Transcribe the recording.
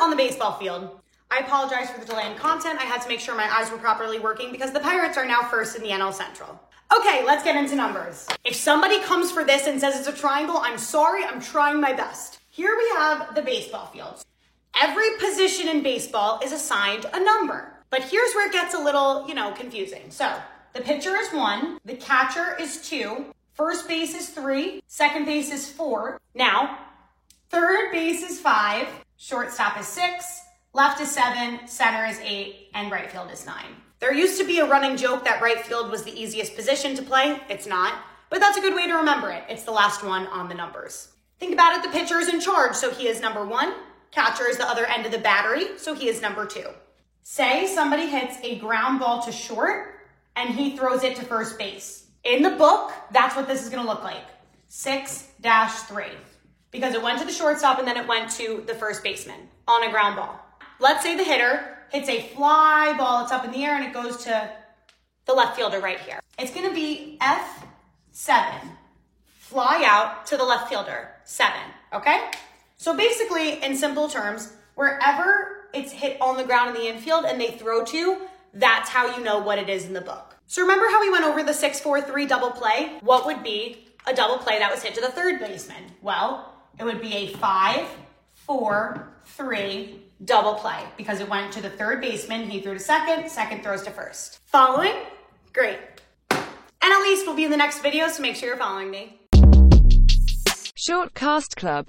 on the baseball field. I apologize for the delay in content. I had to make sure my eyes were properly working because the Pirates are now first in the NL Central. Okay, let's get into numbers. If somebody comes for this and says it's a triangle, I'm sorry, I'm trying my best. Here we have the baseball field. Every position in baseball is assigned a number. But here's where it gets a little, you know, confusing. So the pitcher is one, the catcher is two, first base is three, second base is four. Now, third base is five, shortstop is six, left is seven, center is eight, and right field is nine. There used to be a running joke that right field was the easiest position to play. It's not, but that's a good way to remember it. It's the last one on the numbers. Think about it the pitcher is in charge, so he is number one. Catcher is the other end of the battery, so he is number two. Say somebody hits a ground ball to short and he throws it to first base. In the book, that's what this is to look like 6 dash 3 because it went to the shortstop and then it went to the first baseman on a ground ball. Let's say the hitter hits a fly ball, it's up in the air and it goes to the left fielder right here. It's to be F7. Fly out to the left fielder, 7, okay? So basically, in simple terms, wherever it's hit on the ground in the infield and they throw to, that's how you know what it is in the book. So remember how we went over the 6-4-3 double play? What would be a double play that was hit to the third baseman? Well, it would be a 5-4-3 double play because it went to the third baseman, he threw to second, second throws to first. Following? Great. And at least we'll be in the next video, so make sure you're following me. Short Cast Club